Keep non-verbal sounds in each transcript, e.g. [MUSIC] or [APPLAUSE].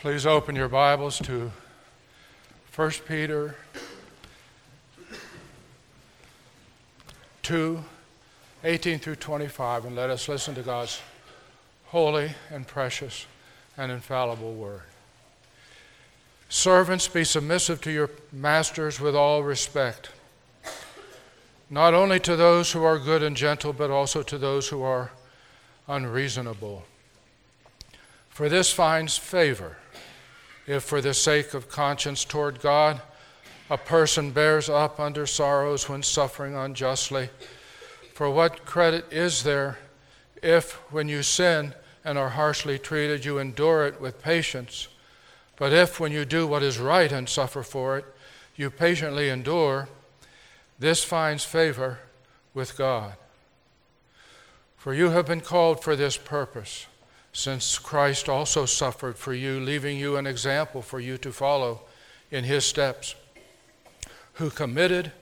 Please open your Bibles to 1 Peter 2 18 through 25, and let us listen to God's holy and precious and infallible word. Servants, be submissive to your masters with all respect, not only to those who are good and gentle, but also to those who are unreasonable. For this finds favor if, for the sake of conscience toward God, a person bears up under sorrows when suffering unjustly. For what credit is there if, when you sin and are harshly treated, you endure it with patience? But if, when you do what is right and suffer for it, you patiently endure, this finds favor with God. For you have been called for this purpose since Christ also suffered for you, leaving you an example for you to follow in his steps, who committed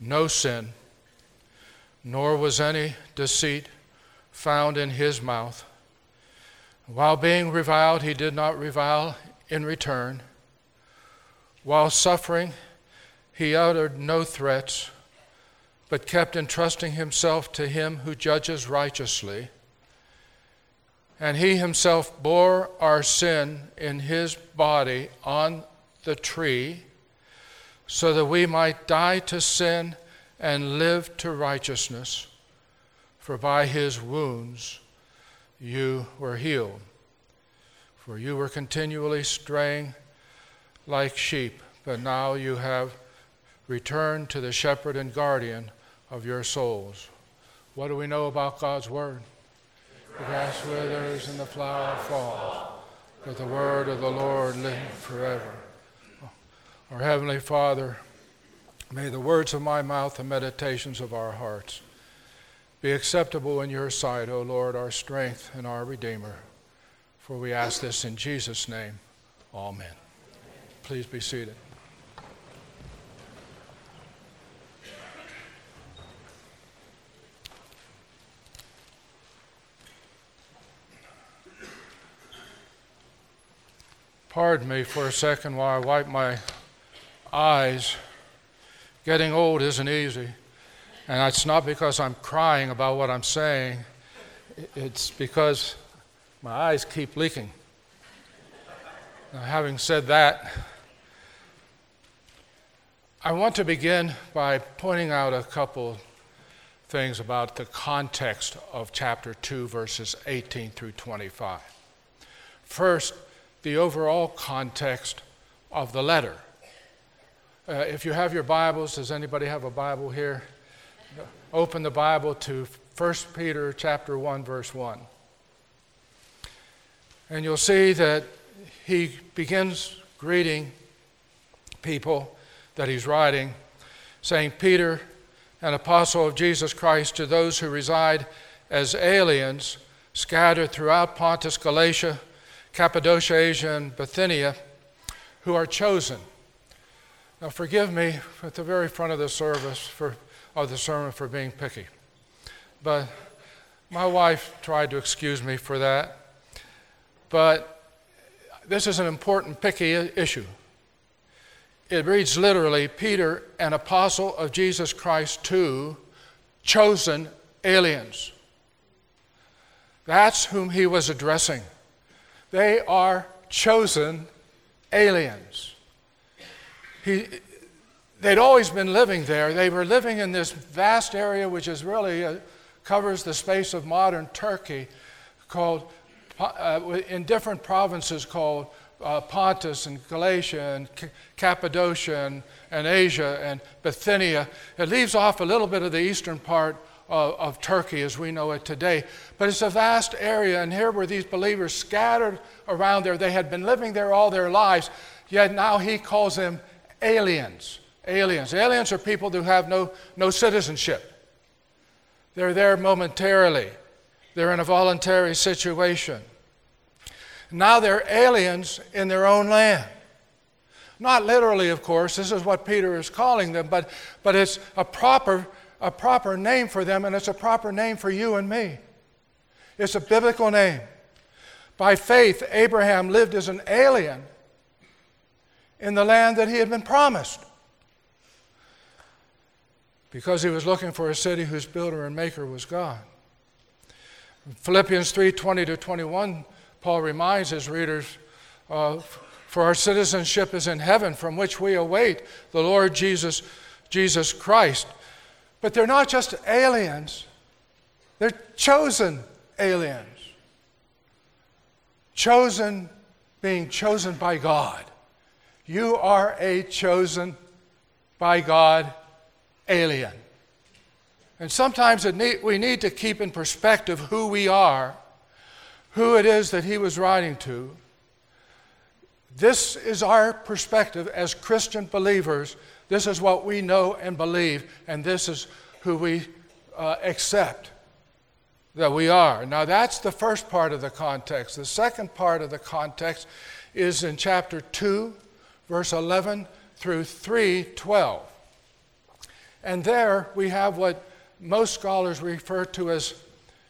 no sin, nor was any deceit found in his mouth. While being reviled, he did not revile in return. While suffering, he uttered no threats, but kept entrusting himself to him who judges righteously and he himself bore our sin in his body on the tree, so that we might die to sin and live to righteousness. For by his wounds you were healed. For you were continually straying like sheep, but now you have returned to the shepherd and guardian of your souls. What do we know about God's Word? The grass withers and the flower falls, but the word of the Lord lives forever. Our Heavenly Father, may the words of my mouth and meditations of our hearts be acceptable in your sight, O Lord, our strength and our Redeemer. For we ask this in Jesus' name. Amen. Please be seated. Pardon me for a second while I wipe my eyes. Getting old isn't easy. And it's not because I'm crying about what I'm saying, it's because my eyes keep leaking. Now, having said that, I want to begin by pointing out a couple things about the context of chapter 2, verses 18 through 25. First, the overall context of the letter. Uh, if you have your Bibles, does anybody have a Bible here? Open the Bible to 1 Peter chapter 1 verse 1. And you'll see that he begins greeting people that he's writing, saying, Peter, an apostle of Jesus Christ, to those who reside as aliens scattered throughout Pontus, Galatia, Cappadocia, Asia, and Bithynia who are chosen. Now, forgive me at the very front of the service for, of the sermon for being picky, but my wife tried to excuse me for that. But this is an important picky issue. It reads literally Peter, an apostle of Jesus Christ, to chosen aliens. That's whom he was addressing. They are chosen aliens. He, they'd always been living there. They were living in this vast area, which is really uh, covers the space of modern Turkey, called uh, in different provinces called uh, Pontus and Galatia and C- Cappadocia and, and Asia and Bithynia. It leaves off a little bit of the eastern part of, of Turkey as we know it today. But it's a vast area, and here were these believers scattered around there. They had been living there all their lives, yet now he calls them aliens. Aliens. Aliens are people who have no, no citizenship. They're there momentarily, they're in a voluntary situation. Now they're aliens in their own land. Not literally, of course, this is what Peter is calling them, but, but it's a proper a proper name for them, and it's a proper name for you and me. It's a biblical name. By faith, Abraham lived as an alien in the land that he had been promised because he was looking for a city whose builder and maker was God. Philippians 3 20 to 21, Paul reminds his readers, uh, For our citizenship is in heaven, from which we await the Lord Jesus, Jesus Christ. But they're not just aliens, they're chosen aliens. Chosen, being chosen by God. You are a chosen by God alien. And sometimes need, we need to keep in perspective who we are, who it is that he was writing to. This is our perspective as Christian believers. This is what we know and believe, and this is who we uh, accept that we are. Now, that's the first part of the context. The second part of the context is in chapter 2, verse 11 through 3:12. And there we have what most scholars refer to as,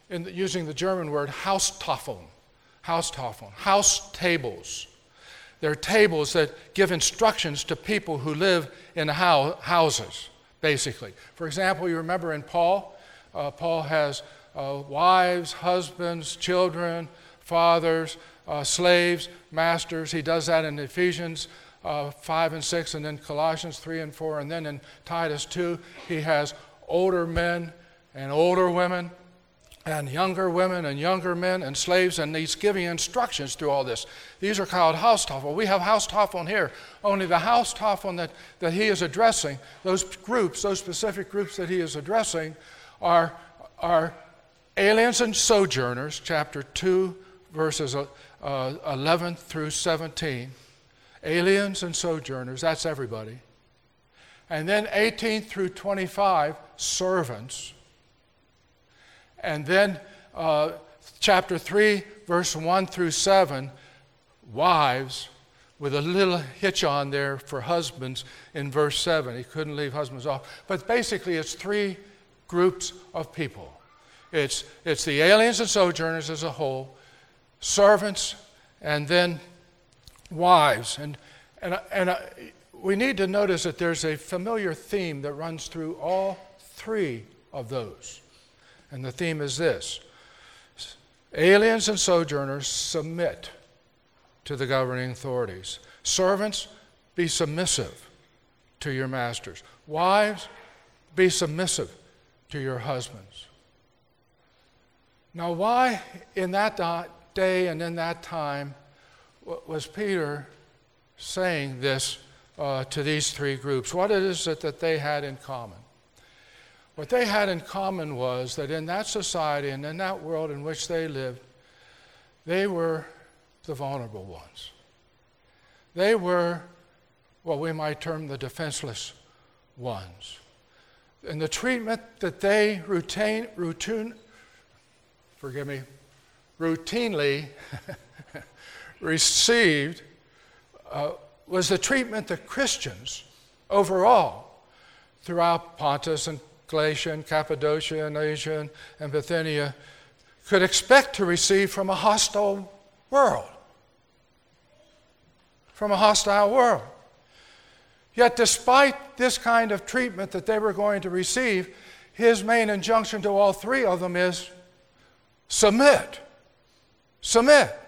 the, using the German word, Haustafeln, Haustafeln, house tables. They're tables that give instructions to people who live in houses, basically. For example, you remember in Paul, uh, Paul has uh, wives, husbands, children, fathers, uh, slaves, masters. He does that in Ephesians uh, 5 and 6, and then Colossians 3 and 4, and then in Titus 2, he has older men and older women, and younger women and younger men and slaves, and he's giving instructions through all this. These are called Haustafel. We have Haustafel here, only the Haustafel that, that he is addressing, those groups, those specific groups that he is addressing, are, are aliens and sojourners, chapter 2, verses uh, 11 through 17 aliens and sojourners, that's everybody. And then 18 through 25, servants. And then uh, chapter 3, verse 1 through 7, wives, with a little hitch on there for husbands in verse 7. He couldn't leave husbands off. But basically, it's three groups of people it's, it's the aliens and sojourners as a whole, servants, and then wives. And, and, and we need to notice that there's a familiar theme that runs through all three of those. And the theme is this aliens and sojourners submit to the governing authorities. Servants, be submissive to your masters. Wives, be submissive to your husbands. Now, why in that day and in that time was Peter saying this uh, to these three groups? What is it that they had in common? What they had in common was that in that society and in that world in which they lived, they were the vulnerable ones. They were what we might term the defenseless ones. And the treatment that they routine, routine forgive me, routinely [LAUGHS] received uh, was the treatment that Christians overall throughout Pontus and Cappadocia and Asia and Bithynia could expect to receive from a hostile world. From a hostile world. Yet, despite this kind of treatment that they were going to receive, his main injunction to all three of them is submit. Submit.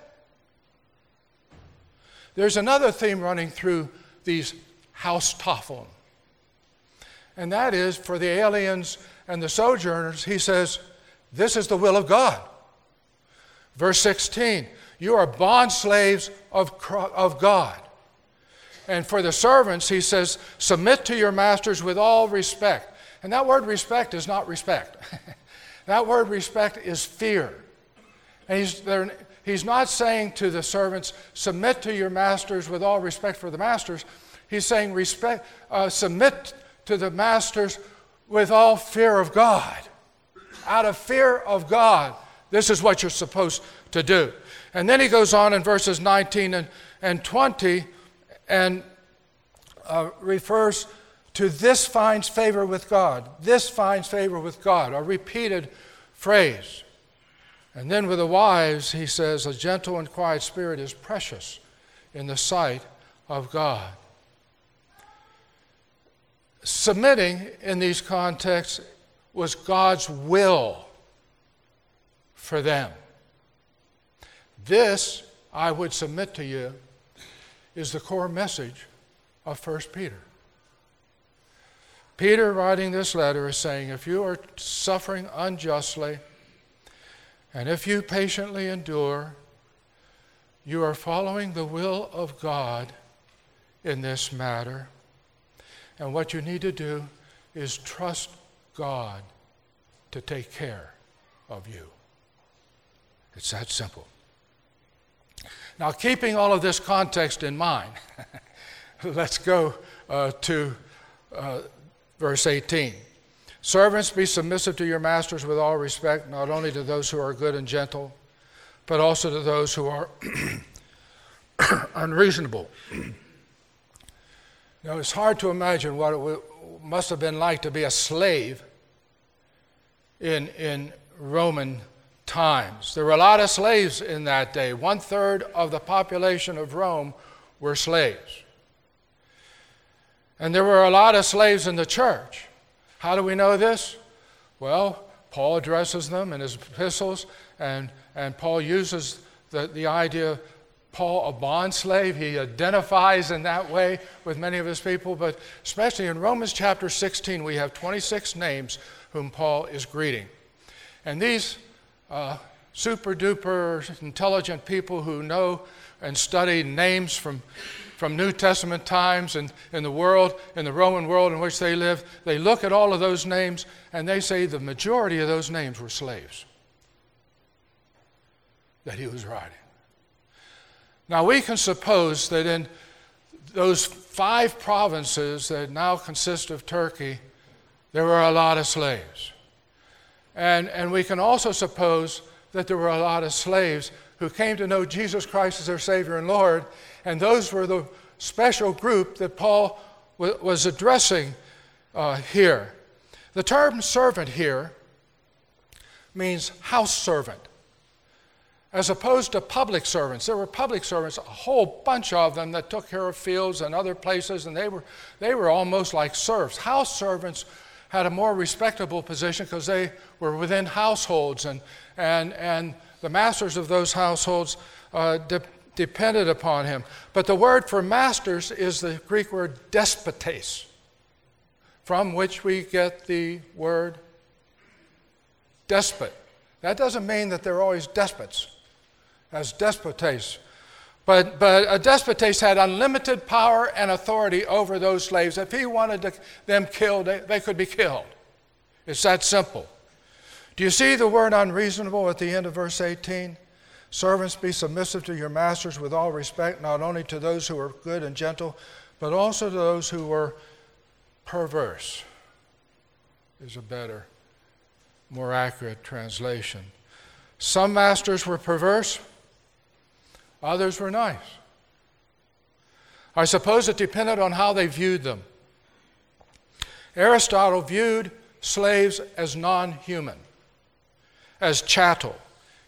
There's another theme running through these Haustafeln, and that is for the aliens and the sojourners, he says, This is the will of God. Verse 16, you are bond slaves of, of God. And for the servants, he says, Submit to your masters with all respect. And that word respect is not respect. [LAUGHS] that word respect is fear. And he's, He's not saying to the servants, submit to your masters with all respect for the masters. He's saying, respect, uh, submit to the masters with all fear of God. Out of fear of God, this is what you're supposed to do. And then he goes on in verses 19 and, and 20 and uh, refers to this finds favor with God. This finds favor with God, a repeated phrase. And then with the wives, he says, a gentle and quiet spirit is precious in the sight of God. Submitting in these contexts was God's will for them. This, I would submit to you, is the core message of 1 Peter. Peter, writing this letter, is saying if you are suffering unjustly, and if you patiently endure, you are following the will of God in this matter. And what you need to do is trust God to take care of you. It's that simple. Now, keeping all of this context in mind, [LAUGHS] let's go uh, to uh, verse 18. Servants, be submissive to your masters with all respect, not only to those who are good and gentle, but also to those who are [CLEARS THROAT] unreasonable. [CLEARS THROAT] now, it's hard to imagine what it must have been like to be a slave in, in Roman times. There were a lot of slaves in that day. One third of the population of Rome were slaves. And there were a lot of slaves in the church. How do we know this? Well, Paul addresses them in his epistles, and, and Paul uses the, the idea Paul a bond slave. He identifies in that way with many of his people, but especially in Romans chapter 16, we have 26 names whom Paul is greeting. And these uh, super duper intelligent people who know and study names from, from New Testament times and in the world, in the Roman world in which they lived, they look at all of those names and they say the majority of those names were slaves that he was writing. Now we can suppose that in those five provinces that now consist of Turkey, there were a lot of slaves. And, and we can also suppose that there were a lot of slaves who came to know Jesus Christ as their Savior and Lord, and those were the special group that Paul w- was addressing uh, here. The term servant here means house servant, as opposed to public servants. There were public servants, a whole bunch of them that took care of fields and other places, and they were, they were almost like serfs. House servants had a more respectable position because they were within households, and, and, and the masters of those households uh, de- depended upon him. But the word for masters is the Greek word despotes, from which we get the word despot. That doesn't mean that they're always despots, as despotes but, but a despotes had unlimited power and authority over those slaves. If he wanted to, them killed, they, they could be killed. It's that simple. Do you see the word unreasonable at the end of verse 18? Servants, be submissive to your masters with all respect, not only to those who are good and gentle, but also to those who were perverse, is a better, more accurate translation. Some masters were perverse. Others were nice. I suppose it depended on how they viewed them. Aristotle viewed slaves as non human, as chattel.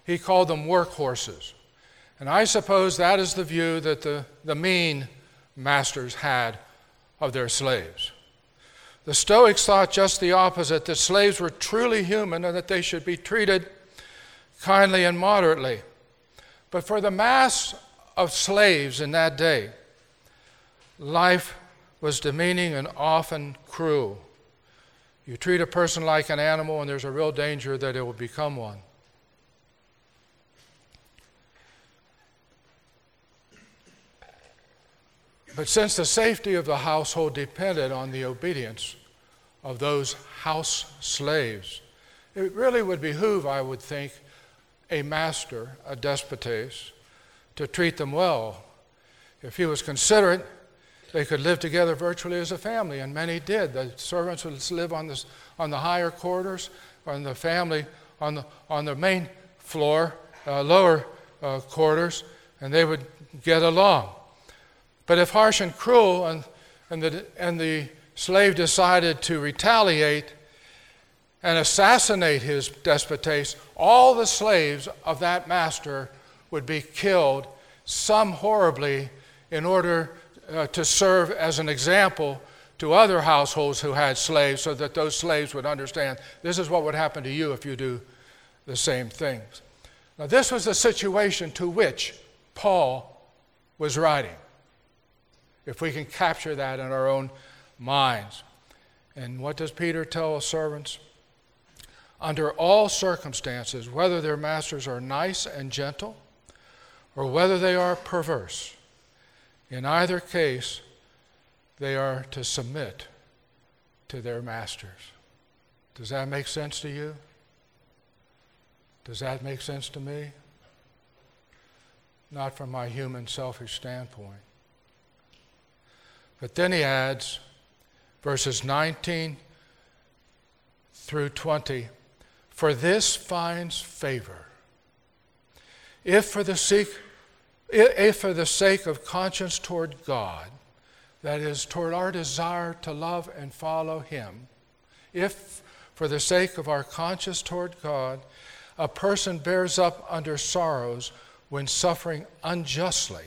He called them workhorses. And I suppose that is the view that the, the mean masters had of their slaves. The Stoics thought just the opposite that slaves were truly human and that they should be treated kindly and moderately. But for the mass of slaves in that day, life was demeaning and often cruel. You treat a person like an animal, and there's a real danger that it will become one. But since the safety of the household depended on the obedience of those house slaves, it really would behoove, I would think, a master, a despotes, to treat them well. If he was considerate, they could live together virtually as a family, and many did. The servants would live on, this, on the higher quarters, and the family on the, on the main floor, uh, lower uh, quarters, and they would get along. But if harsh and cruel, and, and, the, and the slave decided to retaliate, and assassinate his despotes, all the slaves of that master would be killed, some horribly, in order uh, to serve as an example to other households who had slaves so that those slaves would understand this is what would happen to you if you do the same things. Now, this was the situation to which Paul was writing, if we can capture that in our own minds. And what does Peter tell his servants? Under all circumstances, whether their masters are nice and gentle or whether they are perverse, in either case, they are to submit to their masters. Does that make sense to you? Does that make sense to me? Not from my human selfish standpoint. But then he adds, verses 19 through 20, for this finds favor. If for the sake, if for the sake of conscience toward God, that is, toward our desire to love and follow Him, if for the sake of our conscience toward God, a person bears up under sorrows when suffering unjustly,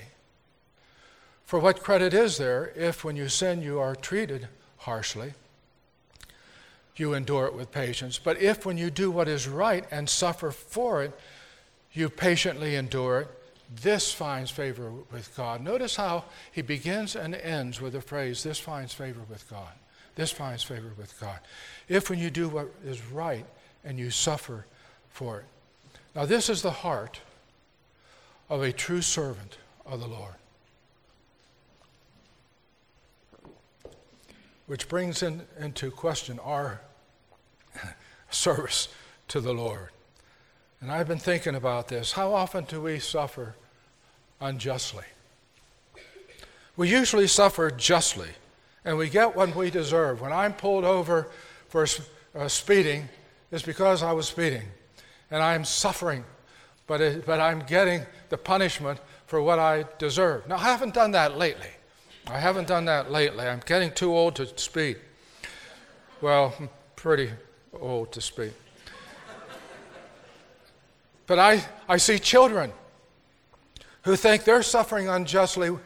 for what credit is there if, when you sin, you are treated harshly? You endure it with patience. But if, when you do what is right and suffer for it, you patiently endure it, this finds favor with God. Notice how he begins and ends with the phrase, This finds favor with God. This finds favor with God. If when you do what is right and you suffer for it. Now, this is the heart of a true servant of the Lord. Which brings in, into question our service to the Lord. And I've been thinking about this. How often do we suffer unjustly? We usually suffer justly, and we get what we deserve. When I'm pulled over for uh, speeding, it's because I was speeding, and I'm suffering, but, it, but I'm getting the punishment for what I deserve. Now, I haven't done that lately. I haven't done that lately. I'm getting too old to speed. Well, [LAUGHS] pretty old to speak. But I, I see children who think they're suffering unjustly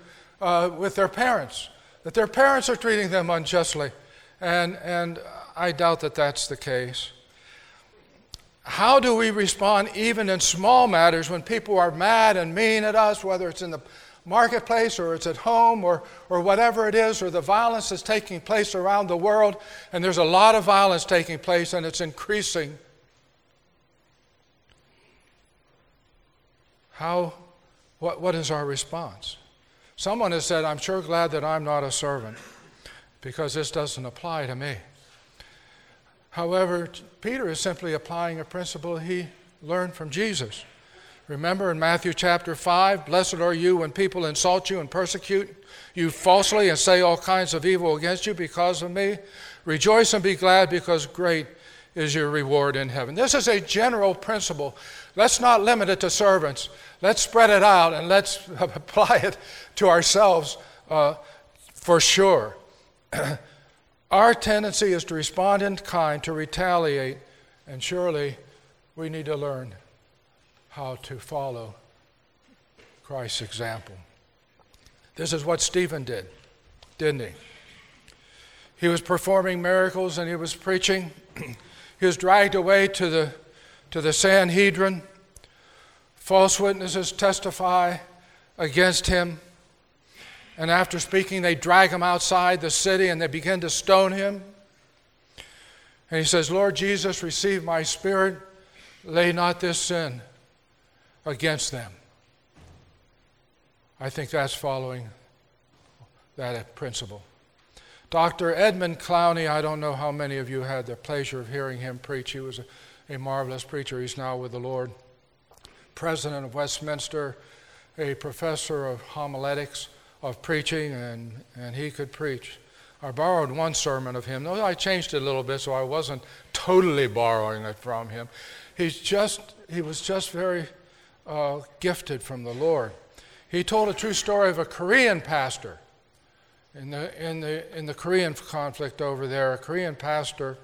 uh, with their parents, that their parents are treating them unjustly. And, and I doubt that that's the case. How do we respond even in small matters when people are mad and mean at us, whether it's in the marketplace or it's at home or, or whatever it is, or the violence is taking place around the world, and there's a lot of violence taking place and it's increasing? How, what, what is our response? Someone has said, I'm sure glad that I'm not a servant because this doesn't apply to me. However, Peter is simply applying a principle he learned from Jesus. Remember in Matthew chapter 5 Blessed are you when people insult you and persecute you falsely and say all kinds of evil against you because of me. Rejoice and be glad because great is your reward in heaven. This is a general principle. Let's not limit it to servants. Let's spread it out and let's [LAUGHS] apply it to ourselves uh, for sure. [CLEARS THROAT] Our tendency is to respond in kind, to retaliate, and surely we need to learn how to follow Christ's example. This is what Stephen did, didn't he? He was performing miracles and he was preaching. [CLEARS THROAT] he was dragged away to the, to the Sanhedrin. False witnesses testify against him. And after speaking, they drag him outside the city and they begin to stone him. And he says, Lord Jesus, receive my spirit. Lay not this sin against them. I think that's following that principle. Dr. Edmund Clowney, I don't know how many of you had the pleasure of hearing him preach. He was a, a marvelous preacher. He's now with the Lord. President of Westminster, a professor of homiletics of preaching, and, and he could preach. I borrowed one sermon of him. I changed it a little bit so I wasn't totally borrowing it from him. He's just, he was just very uh, gifted from the Lord. He told a true story of a Korean pastor in the, in, the, in the Korean conflict over there, a Korean pastor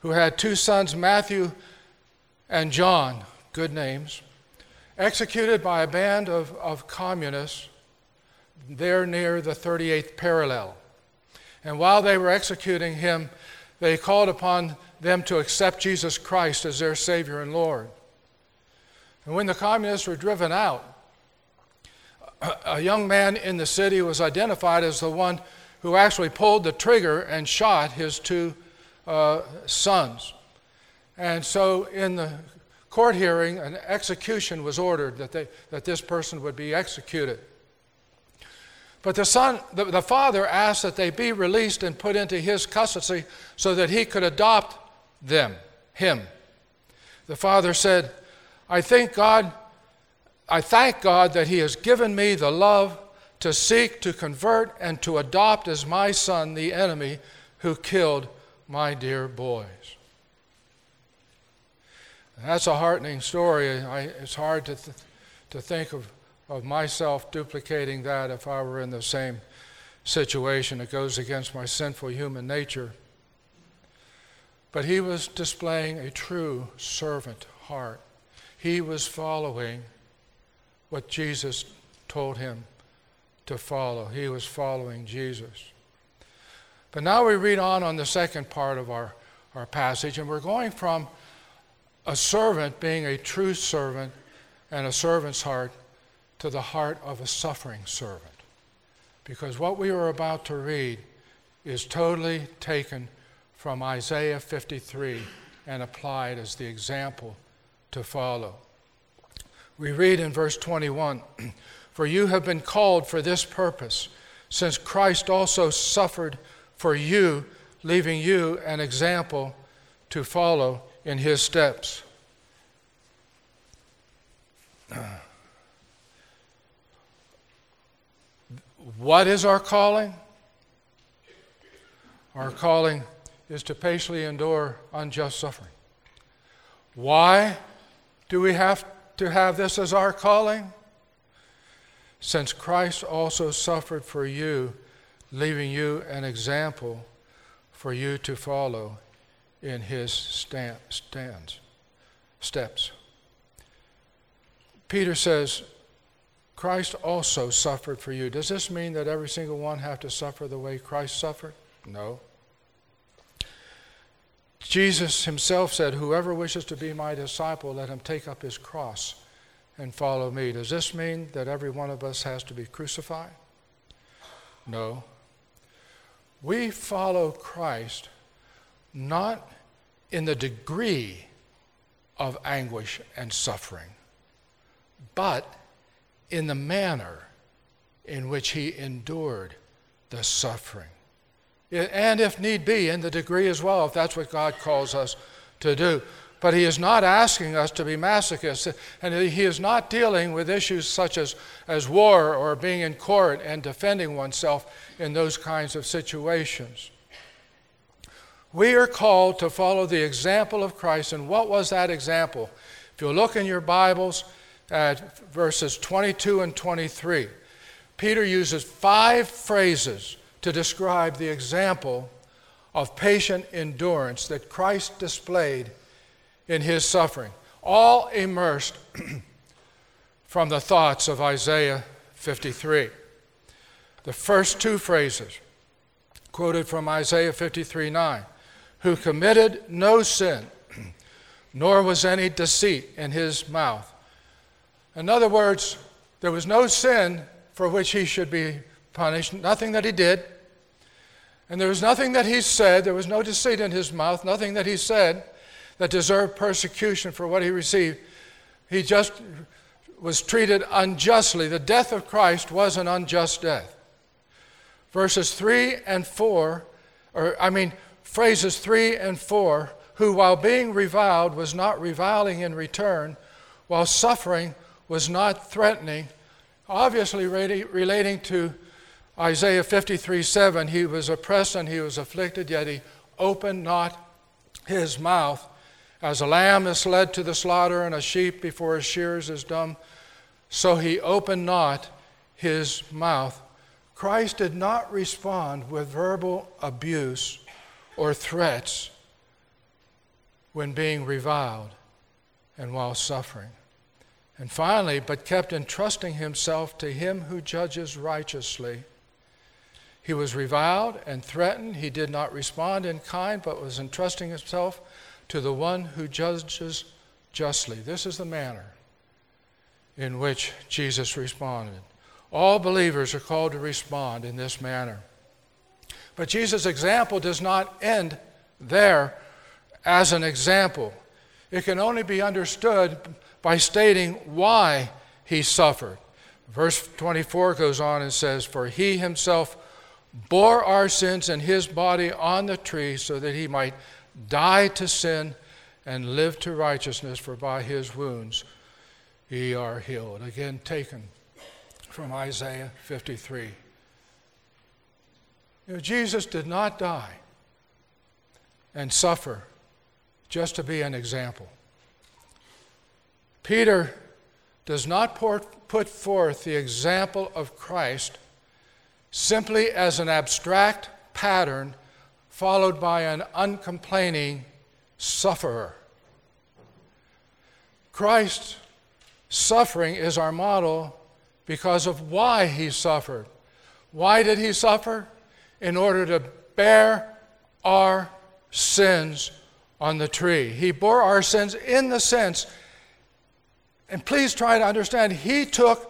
who had two sons, Matthew and John, good names, executed by a band of, of communists there near the 38th parallel. And while they were executing him, they called upon them to accept Jesus Christ as their Savior and Lord. And when the communists were driven out, a young man in the city was identified as the one who actually pulled the trigger and shot his two uh, sons. And so, in the court hearing, an execution was ordered that, they, that this person would be executed. But the son, the, the father asked that they be released and put into his custody so that he could adopt them, him. The father said, I thank God, I thank God that He has given me the love to seek, to convert, and to adopt as my son the enemy who killed my dear boys. That's a heartening story. I, it's hard to, th- to think of, of myself duplicating that if I were in the same situation. It goes against my sinful human nature. But he was displaying a true servant heart. He was following what Jesus told him to follow. He was following Jesus. But now we read on on the second part of our, our passage, and we're going from a servant being a true servant and a servant's heart to the heart of a suffering servant. Because what we are about to read is totally taken from Isaiah 53 and applied as the example to follow. We read in verse 21 [CLEARS THROAT] For you have been called for this purpose, since Christ also suffered for you, leaving you an example to follow in his steps. [CLEARS THROAT] What is our calling? Our calling is to patiently endure unjust suffering. Why? Do we have to have this as our calling? Since Christ also suffered for you, leaving you an example for you to follow in his stand, stands, steps. Peter says, Christ also suffered for you. Does this mean that every single one have to suffer the way Christ suffered? No. Jesus himself said, Whoever wishes to be my disciple, let him take up his cross and follow me. Does this mean that every one of us has to be crucified? No. We follow Christ not in the degree of anguish and suffering, but in the manner in which he endured the suffering and if need be, in the degree as well, if that's what God calls us to do. But He is not asking us to be masochists, and He is not dealing with issues such as, as war or being in court and defending oneself in those kinds of situations. We are called to follow the example of Christ, and what was that example? If you look in your Bibles at verses 22 and 23, Peter uses five phrases to describe the example of patient endurance that Christ displayed in his suffering, all immersed [CLEARS THROAT] from the thoughts of Isaiah 53. The first two phrases, quoted from Isaiah 53 9, who committed no sin, [CLEARS THROAT] nor was any deceit in his mouth. In other words, there was no sin for which he should be punished, nothing that he did. And there was nothing that he said, there was no deceit in his mouth, nothing that he said that deserved persecution for what he received. He just was treated unjustly. The death of Christ was an unjust death. Verses 3 and 4, or I mean, phrases 3 and 4, who while being reviled was not reviling in return, while suffering was not threatening, obviously relating to Isaiah 53 7, he was oppressed and he was afflicted, yet he opened not his mouth. As a lamb is led to the slaughter and a sheep before his shears is dumb, so he opened not his mouth. Christ did not respond with verbal abuse or threats when being reviled and while suffering. And finally, but kept entrusting himself to him who judges righteously. He was reviled and threatened. He did not respond in kind, but was entrusting himself to the one who judges justly. This is the manner in which Jesus responded. All believers are called to respond in this manner. But Jesus' example does not end there as an example. It can only be understood by stating why he suffered. Verse 24 goes on and says, For he himself bore our sins in his body on the tree so that he might die to sin and live to righteousness, for by his wounds ye are healed. Again, taken from Isaiah 53. You know, Jesus did not die and suffer just to be an example. Peter does not put forth the example of Christ simply as an abstract pattern followed by an uncomplaining sufferer. Christ's suffering is our model because of why he suffered. Why did he suffer? In order to bear our sins on the tree. He bore our sins in the sense, and please try to understand, he took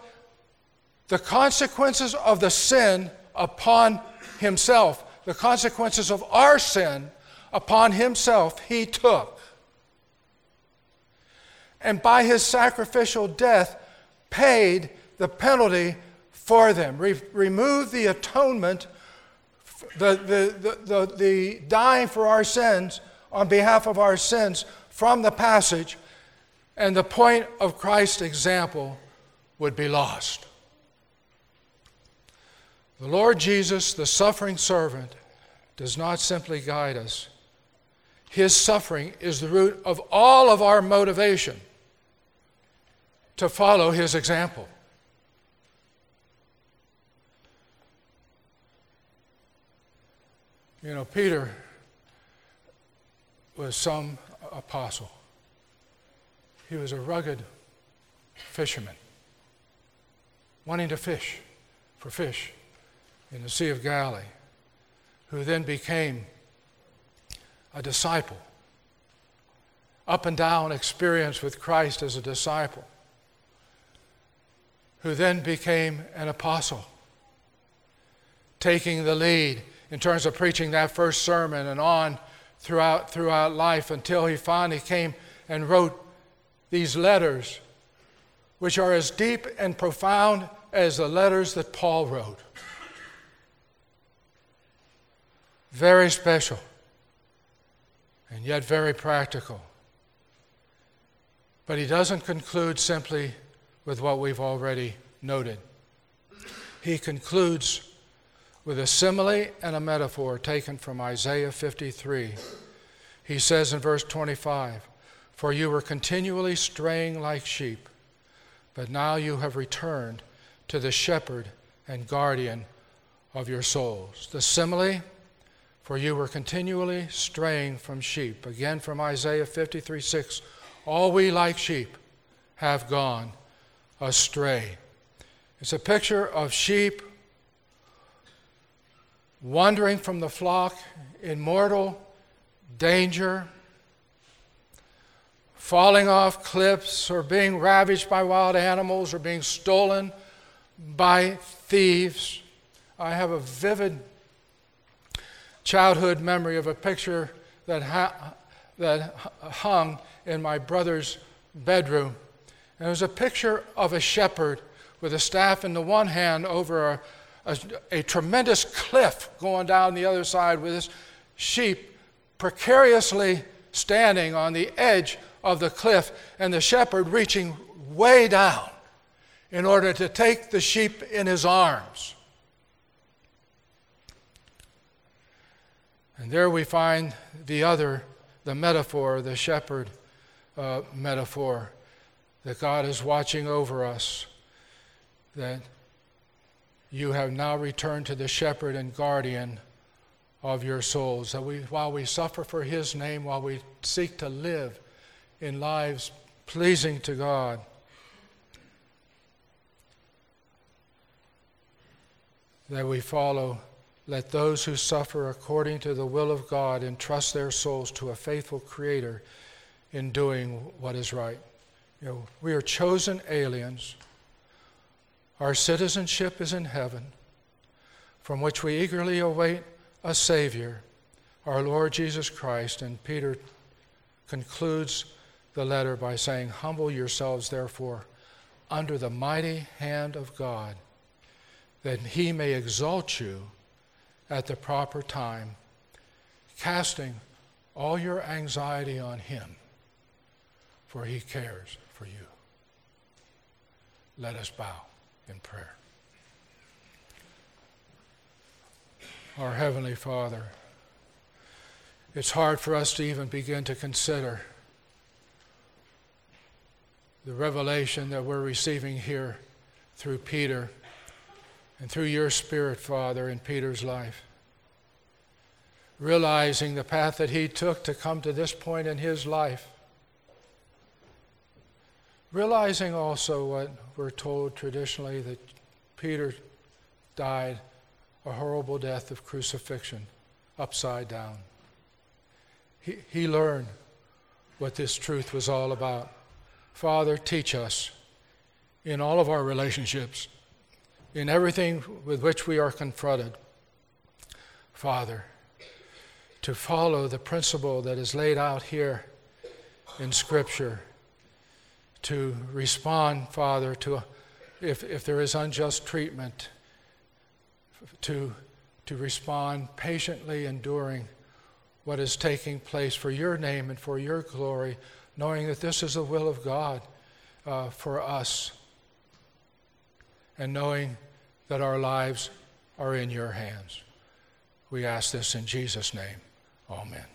the consequences of the sin upon himself. The consequences of our sin upon himself, he took. And by his sacrificial death, paid the penalty for them, Re- removed the atonement, the, the, the, the, the dying for our sins on behalf of our sins from the passage, and the point of Christ's example would be lost. The Lord Jesus, the suffering servant, does not simply guide us. His suffering is the root of all of our motivation to follow his example. You know, Peter was some apostle. He was a rugged fisherman, wanting to fish for fish in the Sea of Galilee, who then became a disciple. Up and down experience with Christ as a disciple, who then became an apostle, taking the lead in terms of preaching that first sermon and on throughout, throughout life until he finally came and wrote these letters, which are as deep and profound as the letters that Paul wrote. Very special, and yet very practical. But he doesn't conclude simply with what we've already noted. He concludes with a simile and a metaphor taken from Isaiah 53. He says in verse 25, For you were continually straying like sheep, but now you have returned to the shepherd and guardian of your souls. The simile, for you were continually straying from sheep. Again from Isaiah 53 6, All we like sheep have gone astray. It's a picture of sheep wandering from the flock in mortal danger, falling off cliffs, or being ravaged by wild animals, or being stolen by thieves. I have a vivid childhood memory of a picture that, ha- that hung in my brother's bedroom. And it was a picture of a shepherd with a staff in the one hand over a a, a tremendous cliff going down the other side with his sheep precariously standing on the edge of the cliff, and the shepherd reaching way down in order to take the sheep in his arms. And there we find the other, the metaphor, the shepherd uh, metaphor, that God is watching over us, that you have now returned to the shepherd and guardian of your souls. That we, while we suffer for His name, while we seek to live in lives pleasing to God, that we follow. Let those who suffer according to the will of God entrust their souls to a faithful Creator in doing what is right. You know, we are chosen aliens. Our citizenship is in heaven, from which we eagerly await a Savior, our Lord Jesus Christ. And Peter concludes the letter by saying, Humble yourselves, therefore, under the mighty hand of God, that he may exalt you at the proper time, casting all your anxiety on him, for he cares for you. Let us bow in prayer. Our Heavenly Father, it's hard for us to even begin to consider the revelation that we're receiving here through Peter and through your Spirit, Father, in Peter's life. Realizing the path that he took to come to this point in his life. Realizing also what we're told traditionally that Peter died a horrible death of crucifixion, upside down. He, he learned what this truth was all about. Father, teach us in all of our relationships, in everything with which we are confronted, Father, to follow the principle that is laid out here in Scripture, to respond, Father, to if, if there is unjust treatment, to, to respond patiently, enduring what is taking place for your name and for your glory knowing that this is the will of God uh, for us, and knowing that our lives are in your hands. We ask this in Jesus' name. Amen.